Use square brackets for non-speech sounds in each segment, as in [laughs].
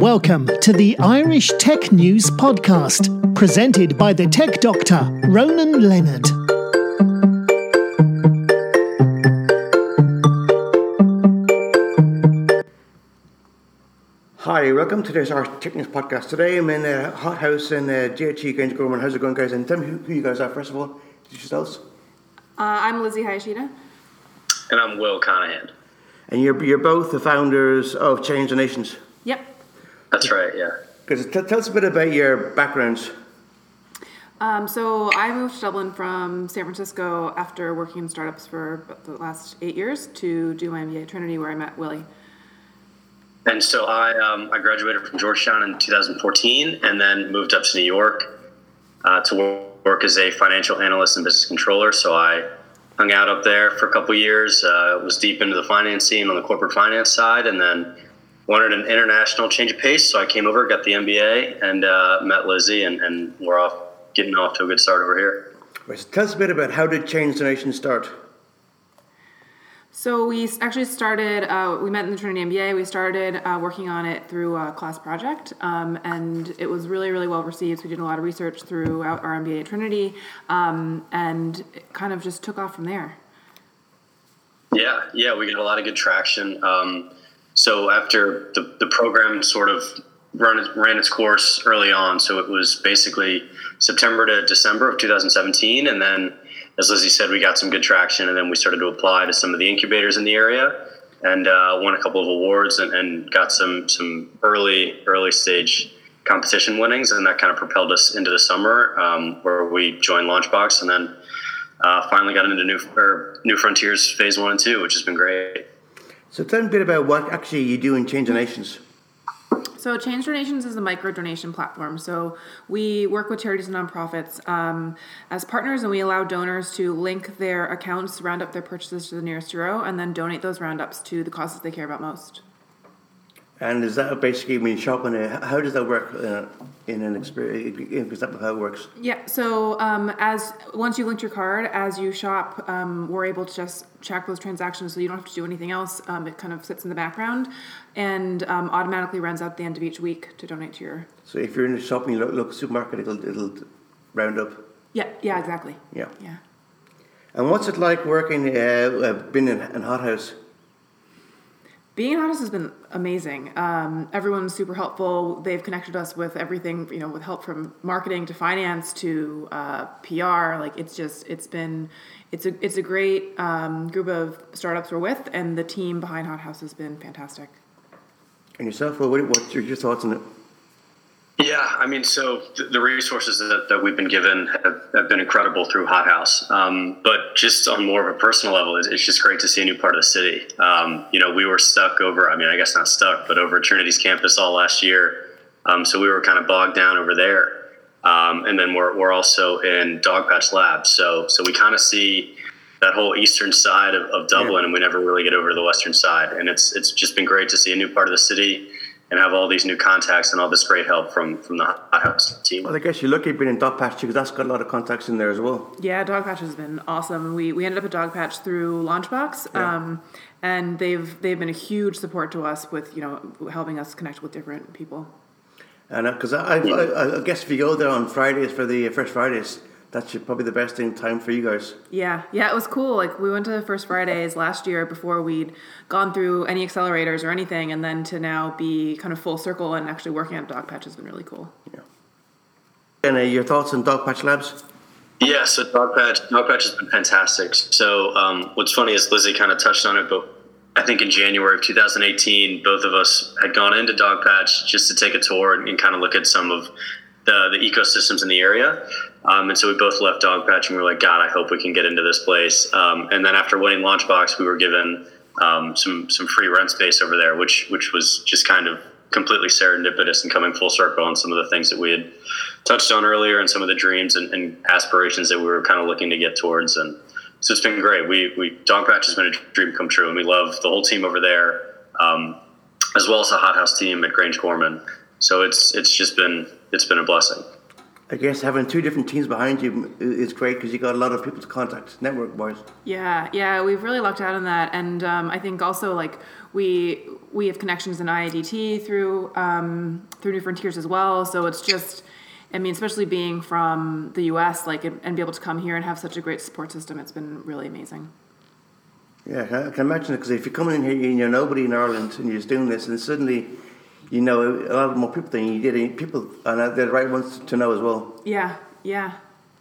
Welcome to the Irish Tech News Podcast, presented by the tech doctor, Ronan Leonard. Hi, welcome to this Irish Tech News Podcast. Today I'm in a hot house in uh, GHE Grangegorman. How's it going, guys? And tell me who, who you guys are, first of all. Yourselves. Uh, I'm Lizzy Hayashida. And I'm Will Conaghan. And you're, you're both the founders of Change Donations. Yep. That's right, yeah. Because t- tell us a bit about your background. Um, so I moved to Dublin from San Francisco after working in startups for the last eight years to do my MBA at Trinity, where I met Willie. And so I, um, I graduated from Georgetown in 2014 and then moved up to New York uh, to work as a financial analyst and business controller. So I hung out up there for a couple years, uh, was deep into the finance scene on the corporate finance side, and then wanted an international change of pace. So I came over, got the MBA, and uh, met Lizzy, and, and we're off getting off to a good start over here. Right, so tell us a bit about how did Change Donation start? So we actually started. Uh, we met in the Trinity MBA. We started uh, working on it through a class project, um, and it was really, really well received. So We did a lot of research throughout our MBA at Trinity, um, and it kind of just took off from there. Yeah, yeah, we got a lot of good traction. Um, so after the, the program sort of run, ran its course early on, so it was basically September to December of 2017, and then as Lizzy said, we got some good traction, and then we started to apply to some of the incubators in the area, and uh, won a couple of awards, and, and, got some some early early stage competition winnings, and that kind of propelled us into the summer, um, where we joined Launchbox, and then uh, finally got into New or New Frontiers Phase One and Two, which has been great. So tell me a bit about what actually you do in Change Donations. So, Change Donations is a micro donation platform. So, we work with charities and nonprofits um, as partners, and we allow donors to link their accounts, round up their purchases to the nearest euro, and then donate those roundups to the causes they care about most. And is that basically when you shop in a, how does that work uh, in an experience? Is that how it works? Yeah. So um, as once you link your card, as you shop, um, we're able to just track those transactions, so you don't have to do anything else. Um, it kind of sits in the background and um, automatically runs out at the end of each week to donate to your. So if you're in a shopping look, look supermarket, it'll it'll round up. Yeah. Yeah. Exactly. Yeah. Yeah. And what's it like working, uh, uh, being in, in Hothouse? Being in Hothouse has been amazing. Um, everyone's super helpful. They've connected us with everything, you know, with help from marketing to finance to uh, PR. Like it's just, it's been, it's a, it's a great um, group of startups we're with, and the team behind Hothouse has been fantastic. And yourself, well, what, what's your, your thoughts on it? Yeah, I mean, so the resources that, that we've been given have, have been incredible through Hothouse. Um, but just on more of a personal level, it's, it's, just great to see a new part of the city. Um, you know, we were stuck over, I mean, I guess not stuck, but over Trinity's campus all last year. Um, so we were kind of bogged down over there. Um, and then we're, we're also in Dogpatch Labs. So, so we kind of see that whole eastern side of, of Dublin, yeah. and we never really get over to the western side. And it's, it's just been great to see a new part of the city and have all these new contacts and all this great help from from the Hothouse team. Well, I guess you're lucky being in Dogpatch because that's got a lot of contacts in there as well. Yeah, Dogpatch has been awesome. We we ended up at Dogpatch through Launchbox, yeah. um, and they've they've been a huge support to us with you know helping us connect with different people. And because uh, I, I, I, guess if you go there on Fridays for the First Fridays, that's probably the best thing time for you guys. Yeah, yeah, it was cool. Like we went to the First Fridays last year before we'd gone through any accelerators or anything, and then to now be kind of full circle and actually working on Dogpatch has been really cool. Yeah. And uh, your thoughts on Dogpatch Labs? Yeah, so Dogpatch, Dogpatch has been fantastic. So um, what's funny is Lizzy kind of touched on it, but I think in January of 2018, both of us had gone into Dogpatch just to take a tour and, and kind of look at some of the, the ecosystems in the area. Um, and so we both left Dogpatch and we were like, God, I hope we can get into this place. Um, and then after winning Launchbox, we were given um, some some free rent space over there, which which was just kind of completely serendipitous and coming full circle on some of the things that we had touched on earlier and some of the dreams and, and aspirations that we were kind of looking to get towards. And so it's been great. We we Dogpatch has been a dream come true, and we love the whole team over there, um, as well as the Hothouse team at Grangegorman. So it's it's just been it's been a blessing. I guess having two different teams behind you is great because you got a lot of people to contact network wise. Yeah, yeah, we've really lucked out on that, and um, I think also like we we have connections in IIDT through um, through New Frontiers as well. So it's just, I mean, especially being from the U.S., like and, and be able to come here and have such a great support system, it's been really amazing. Yeah, I can imagine it because if you're coming in here, and you're nobody in Ireland, and you're just doing this, and suddenly you know a lot more people than you did. People, and they're the right ones to know as well. Yeah, yeah.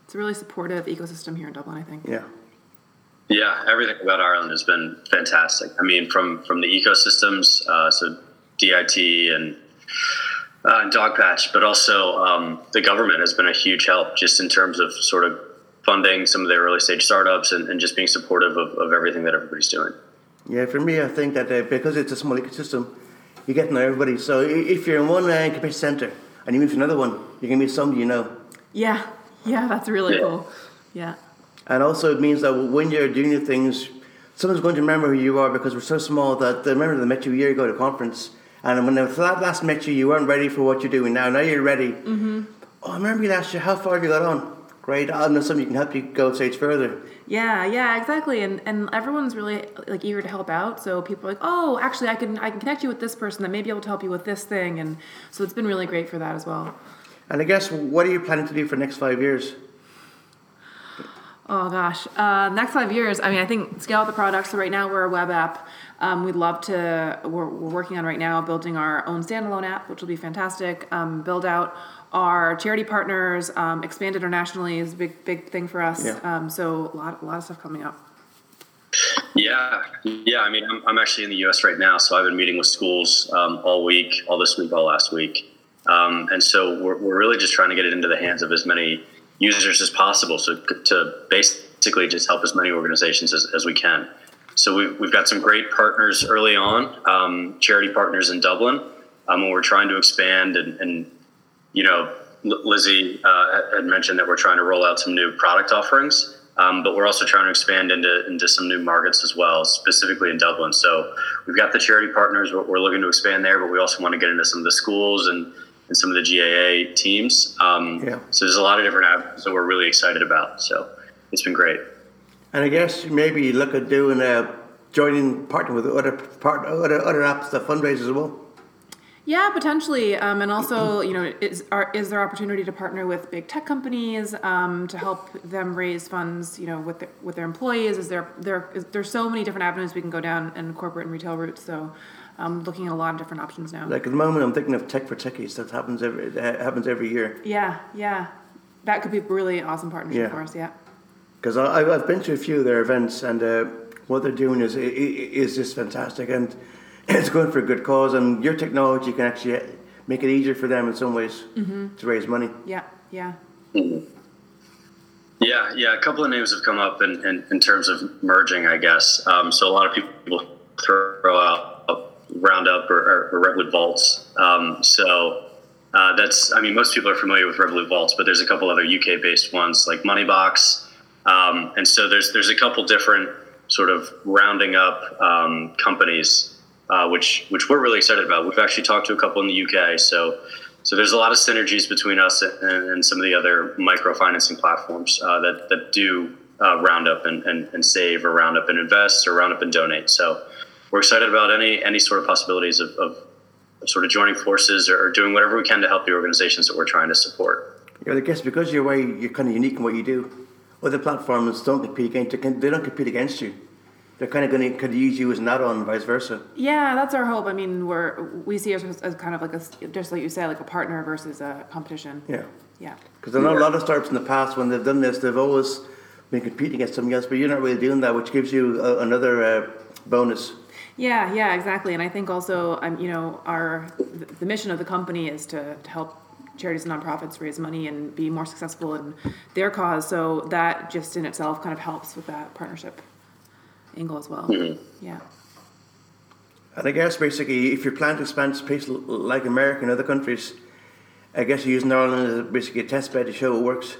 It's a really supportive ecosystem here in Dublin, I think. Yeah. Yeah, everything about Ireland has been fantastic. I mean, from from the ecosystems, uh, so DIT and uh, Dogpatch, but also um, the government has been a huge help just in terms of sort of funding some of their early stage startups and, and just being supportive of, of everything that everybody's doing. Yeah, for me, I think that uh, because it's a small ecosystem, you get to know everybody. So if you're in one uh, incubation center and you move to another one, you can meet somebody you know. Yeah, yeah, that's really yeah. cool. Yeah. And also, it means that when you're doing your things, someone's going to remember who you are because we're so small that they remember they met you a year ago at a conference. And when they last met you, you weren't ready for what you're doing now. Now you're ready. Mm-hmm. Oh, I remember you last year. How far have you got on? Great. I know something you can help you go a stage further. Yeah, yeah, exactly. And and everyone's really like eager to help out. So people are like, oh, actually, I can I can connect you with this person that may be able to help you with this thing. And so it's been really great for that as well. And I guess what are you planning to do for the next five years? Oh gosh, uh, next five years. I mean, I think scale out the product. So right now we're a web app. Um, we'd love to. We're, we're, working on right now building our own standalone app, which will be fantastic. Um, build out our charity partners. Um, expand internationally is a big big thing for us. Yeah. Um, so a lot a lot of stuff coming up. Yeah, yeah. I mean, I'm, I'm actually in the U.S. right now, so I've been meeting with schools um, all week, all this week, all last week, um, and so we're, we're really just trying to get it into the hands of as many users as possible. So to basically just help as many organizations as, as we can. So we've, we've got some great partners early on, um, charity partners in Dublin, um, and we're trying to expand. And, and you know, Lizzy uh, had mentioned that we're trying to roll out some new product offerings, um, but we're also trying to expand into into some new markets as well, specifically in Dublin. So we've got the charity partners, we're looking to expand there, but we also want to get into some of the schools and and some of the GAA teams. Um, yeah. So there's a lot of different apps that we're really excited about. So it's been great. And I guess maybe look at doing a joining partner with other part other other apps that fundraise as well. Yeah, potentially, um, and also, you know, is are, is there opportunity to partner with big tech companies um, to help them raise funds, you know, with the, with their employees? Is there there is, there's so many different avenues we can go down in corporate and retail routes. So I'm looking at a lot of different options now. Like at the moment, I'm thinking of Tech for Techies. That happens every that happens every year. Yeah, yeah, that could be a really awesome partnership yeah. for us. Yeah. Because I've been to a few of their events, and uh, what they're doing is is just fantastic, and [laughs] it's going for a good cause. And your technology can actually make it easier for them in some ways mm-hmm. to raise money. Yeah, yeah. Yeah, yeah. A couple of names have come up in, in, in terms of merging, I guess. Um, so a lot of people throw out Roundup or, or Revolut Vaults. Um, so uh, that's, I mean, most people are familiar with Revolut Vaults, but there's a couple other UK based ones like Moneybox. Um, and so there's there's a couple different sort of rounding up um, companies, uh, which which we're really excited about. We've actually talked to a couple in the UK, so so there's a lot of synergies between us and, and some of the other microfinancing platforms uh, that that do uh, round up and, and, and save or round up and invest or round up and donate. So we're excited about any any sort of possibilities of, of, sort of joining forces or, or, doing whatever we can to help the organizations that we're trying to support. Yeah, I guess because you're way you're kind of unique in what you do. Other platforms don't compete against they don't compete against you. They're kind of going to could use you as an add-on, and vice versa. Yeah, that's our hope. I mean, we're we see us as, as kind of like a just like you said, like a partner versus a competition. Yeah. Yeah. Because I know a lot of startups in the past when they've done this, they've always been competing against something else, but you're not really doing that, which gives you a, another uh, bonus. Yeah, yeah, exactly. And I think also, um, you know, our the mission of the company is to, to help charities and nonprofits raise money and be more successful in their cause. So that just in itself kind of helps with that partnership angle as well. Mm-hmm. Yeah. And I guess basically, if you're planning to expand to places like America and other countries, I guess you're using Ireland as basically a test bed to show it works.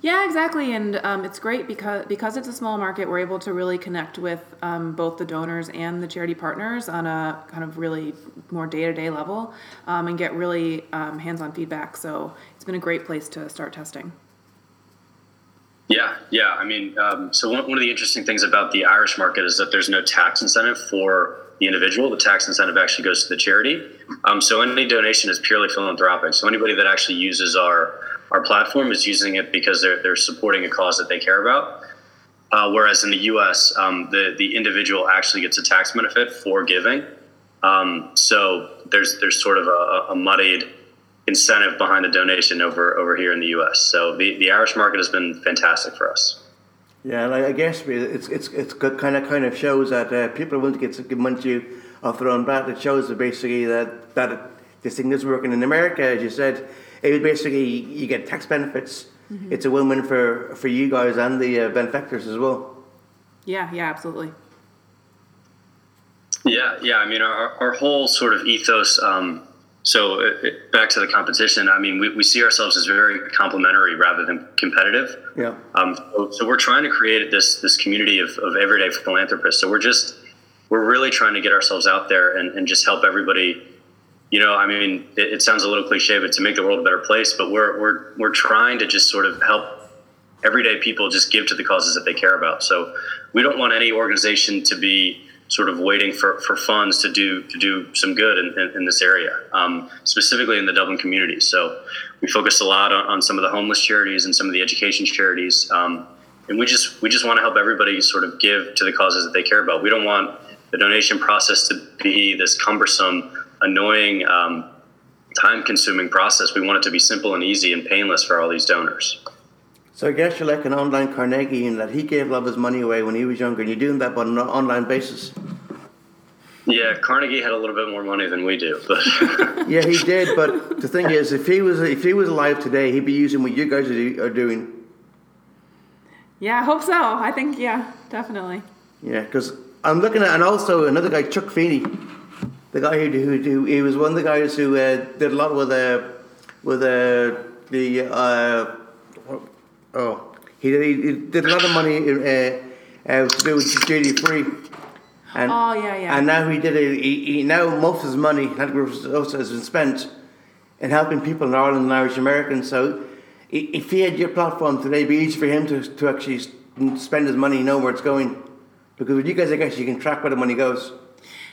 Yeah, exactly, and um, it's great because because it's a small market. We're able to really connect with um, both the donors and the charity partners on a kind of really more day to day level, um, and get really um, hands on feedback. So it's been a great place to start testing. Yeah, yeah. I mean, um, so one, one of the interesting things about the Irish market is that there's no tax incentive for the individual. The tax incentive actually goes to the charity. Um, so any donation is purely philanthropic. So anybody that actually uses our our platform is using it because they're, they're supporting a cause that they care about. Uh, whereas in the U.S., um, the the individual actually gets a tax benefit for giving. Um, so there's there's sort of a, a, muddied incentive behind the donation over over here in the U.S. So the, the Irish market has been fantastic for us. Yeah, and I guess it's it's it's kind of kind of shows that uh, people are willing to get give money to you off their own bat. It shows that basically that that this thing is working in America, as you said it was basically you get tax benefits. Mm-hmm. It's a win-win for for you guys and the uh, benefactors as well. Yeah, yeah, absolutely. Yeah, yeah. I mean, our, our whole sort of ethos. Um, so it, uh, it, back to the competition. I mean, we, we see ourselves as very complementary rather than competitive. Yeah. Um, so, so, we're trying to create this this community of, of everyday philanthropists. So we're just we're really trying to get ourselves out there and, and just help everybody you know, I mean, it, it, sounds a little cliche, but to make the world a better place. But we're we're we're trying to just sort of help everyday people just give to the causes that they care about. So we don't want any organization to be sort of waiting for, for funds to do to do some good in, in, in this area, um, specifically in the Dublin community. So we focus a lot on, on, some of the homeless charities and some of the education charities, um, and we just we just want to help everybody sort of give to the causes that they care about. We don't want the donation process to be this cumbersome annoying, um, time consuming process. We want it to be simple and easy and painless for all these donors. So I guess you're like an online Carnegie in that he gave a lot of his money away when he was younger, and you're doing that on an online basis. Yeah, Carnegie had a little bit more money than we do, but [laughs] yeah, he did. But the thing is, if he was if he was alive today, he'd be using what you guys are doing. Yeah, I hope so. I think yeah, definitely. Yeah, because I'm looking at, and also another guy, Chuck Feeney the guy who, who, who he was one of the guys who uh, did a lot with uh, with uh, the uh, oh he did, he did a lot of money uh, uh, to do with duty free. And, oh yeah, yeah. And now he did it. He, he now most of his money that has been spent in helping people in Ireland and Irish Americans. So if he had your platform today, it'd be easy for him to, to actually spend his money, know where it's going. Because with you guys, I guess you can track where the money goes.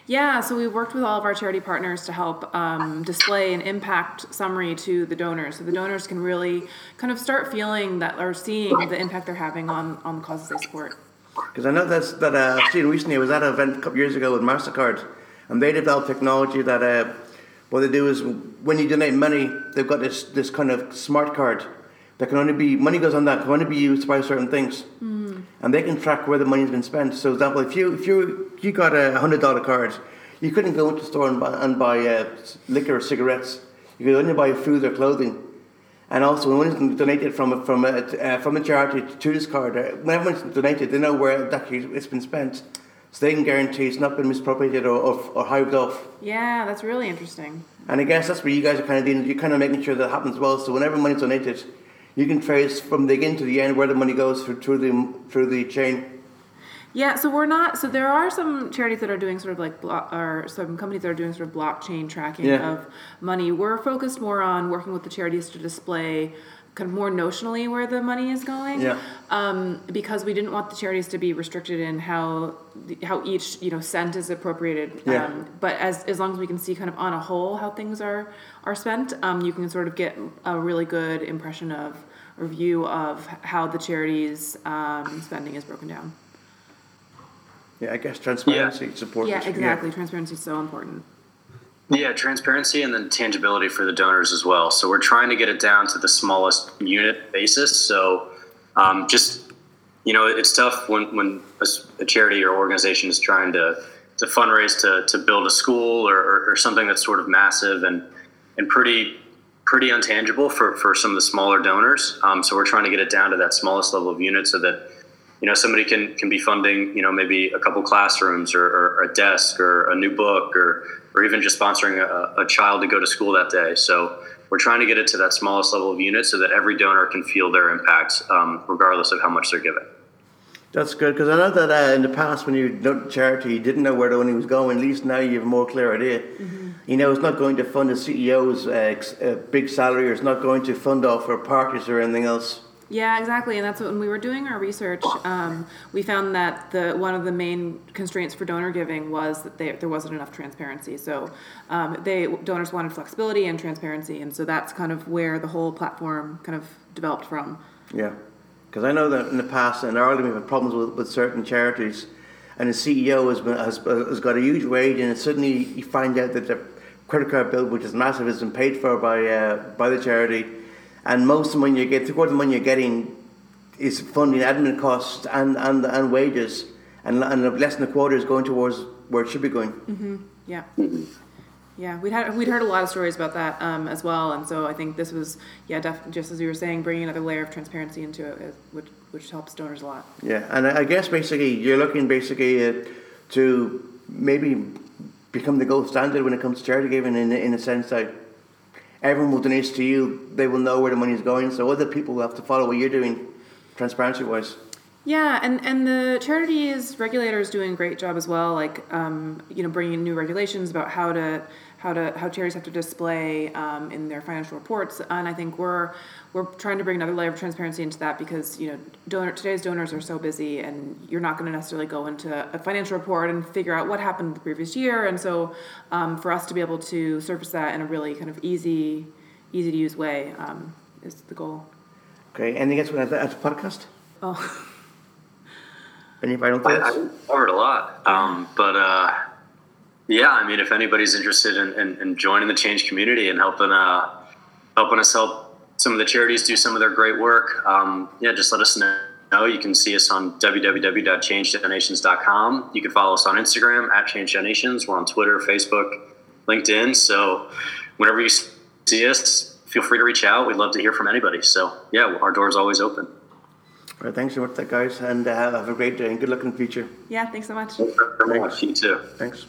Yeah, so we worked with all of our charity partners to help um, display an impact summary to the donors, so the donors can really kind of start feeling that or seeing the impact they're having on on the causes they support. Because I know that's, that uh, I've seen recently. I was at an event a couple years ago with Mastercard, and they developed technology that uh, what they do is when you donate money, they've got this this kind of smart card that can only be money goes on that can only be used to buy certain things, mm. and they can track where the money's been spent. So, example, if you if you you got a hundred dollar card, you couldn't go into the store and buy, and buy uh, liquor or cigarettes. You could only buy food or clothing. And also, when it's donated from from a, uh, from a charity to this card, uh, whenever it's donated, they know where actually it's been spent, so they can guarantee it's not been misappropriated or, or, or hived off. Yeah, that's really interesting. And I guess that's where you guys are kind of doing. You're kind of making sure that happens well. So whenever money's donated, you can trace from the beginning to the end where the money goes through, through the through the chain. Yeah, so we're not. So there are some charities that are doing sort of like, or some companies that are doing sort of blockchain tracking yeah. of money. We're focused more on working with the charities to display kind of more notionally where the money is going. Yeah. Um, because we didn't want the charities to be restricted in how how each you know cent is appropriated. Yeah. Um, but as as long as we can see kind of on a whole how things are are spent, um, you can sort of get a really good impression of or view of how the charities um, spending is broken down. Yeah, I guess transparency yeah. supports. Yeah, exactly. Yeah. Transparency is so important. Yeah, transparency and then tangibility for the donors as well. So we're trying to get it down to the smallest unit basis. So um, just you know, it's tough when when a, charity or organization is trying to to fundraise to to build a school or, or, or something that's sort of massive and and pretty pretty untangible for for some of the smaller donors. Um, so we're trying to get it down to that smallest level of unit so that you know somebody can can be funding you know maybe a couple classrooms or, or a desk or a new book or or even just sponsoring a, a child to go to school that day. So we're trying to get it to that smallest level of unit so that every donor can feel their impact, um, regardless of how much they're giving. That's good because I know that uh, in the past when you donated charity, you didn't know where the money was going. At least now you have a more clear idea. Mm-hmm. You know, it's not going to fund the CEO's uh, uh, big salary, or it's not going to fund off for parties or anything else. Yeah, exactly, and that's what, when we were doing our research, um, we found that the one of the main constraints for donor giving was that they, there wasn't enough transparency. So um, they donors wanted flexibility and transparency, and so that's kind of where the whole platform kind of developed from. Yeah. Because I know that in the past in Ireland we've had problems with, with certain charities, and the CEO has, been, has, has got a huge wage, and suddenly you find out that the credit card bill, which is massive, been paid for by uh, by the charity, and most of the money you get, three quarters of the money you're getting, is funding admin costs and and, and wages, and, and less than a quarter is going towards where it should be going. Mm-hmm. Yeah. Mm-hmm. Yeah, we'd had we'd heard a lot of stories about that um, as well, and so I think this was yeah, def- just as you were saying, bringing another layer of transparency into it, which which helps donors a lot. Yeah, and I guess basically you're looking basically uh, to maybe become the gold standard when it comes to charity giving, in in a sense that everyone will donate to you, they will know where the money is going, so other people will have to follow what you're doing, transparency wise. Yeah, and, and the charities regulators doing a great job as well, like um, you know bringing new regulations about how to how to how charities have to display um, in their financial reports, and I think we're we're trying to bring another layer of transparency into that because you know donor today's donors are so busy, and you're not going to necessarily go into a financial report and figure out what happened the previous year, and so um, for us to be able to surface that in a really kind of easy easy to use way um, is the goal. Okay, anything else at the podcast? Oh. [laughs] Any final thoughts? I, I covered a lot, um, but uh, yeah, I mean, if anybody's interested in, in, in, joining the change community and helping uh, helping us help some of the charities do some of their great work, um, yeah, just let us know. You can see us on www.changedonations.com. You can follow us on Instagram at Change Donations. We're on Twitter, Facebook, LinkedIn. So whenever you see us, feel free to reach out. We'd love to hear from anybody. So yeah, our door's always open. All right, thanks so much, guys, and uh, have a great day and good luck in the future. Yeah, thanks so much. Thanks very much. You too. Thanks.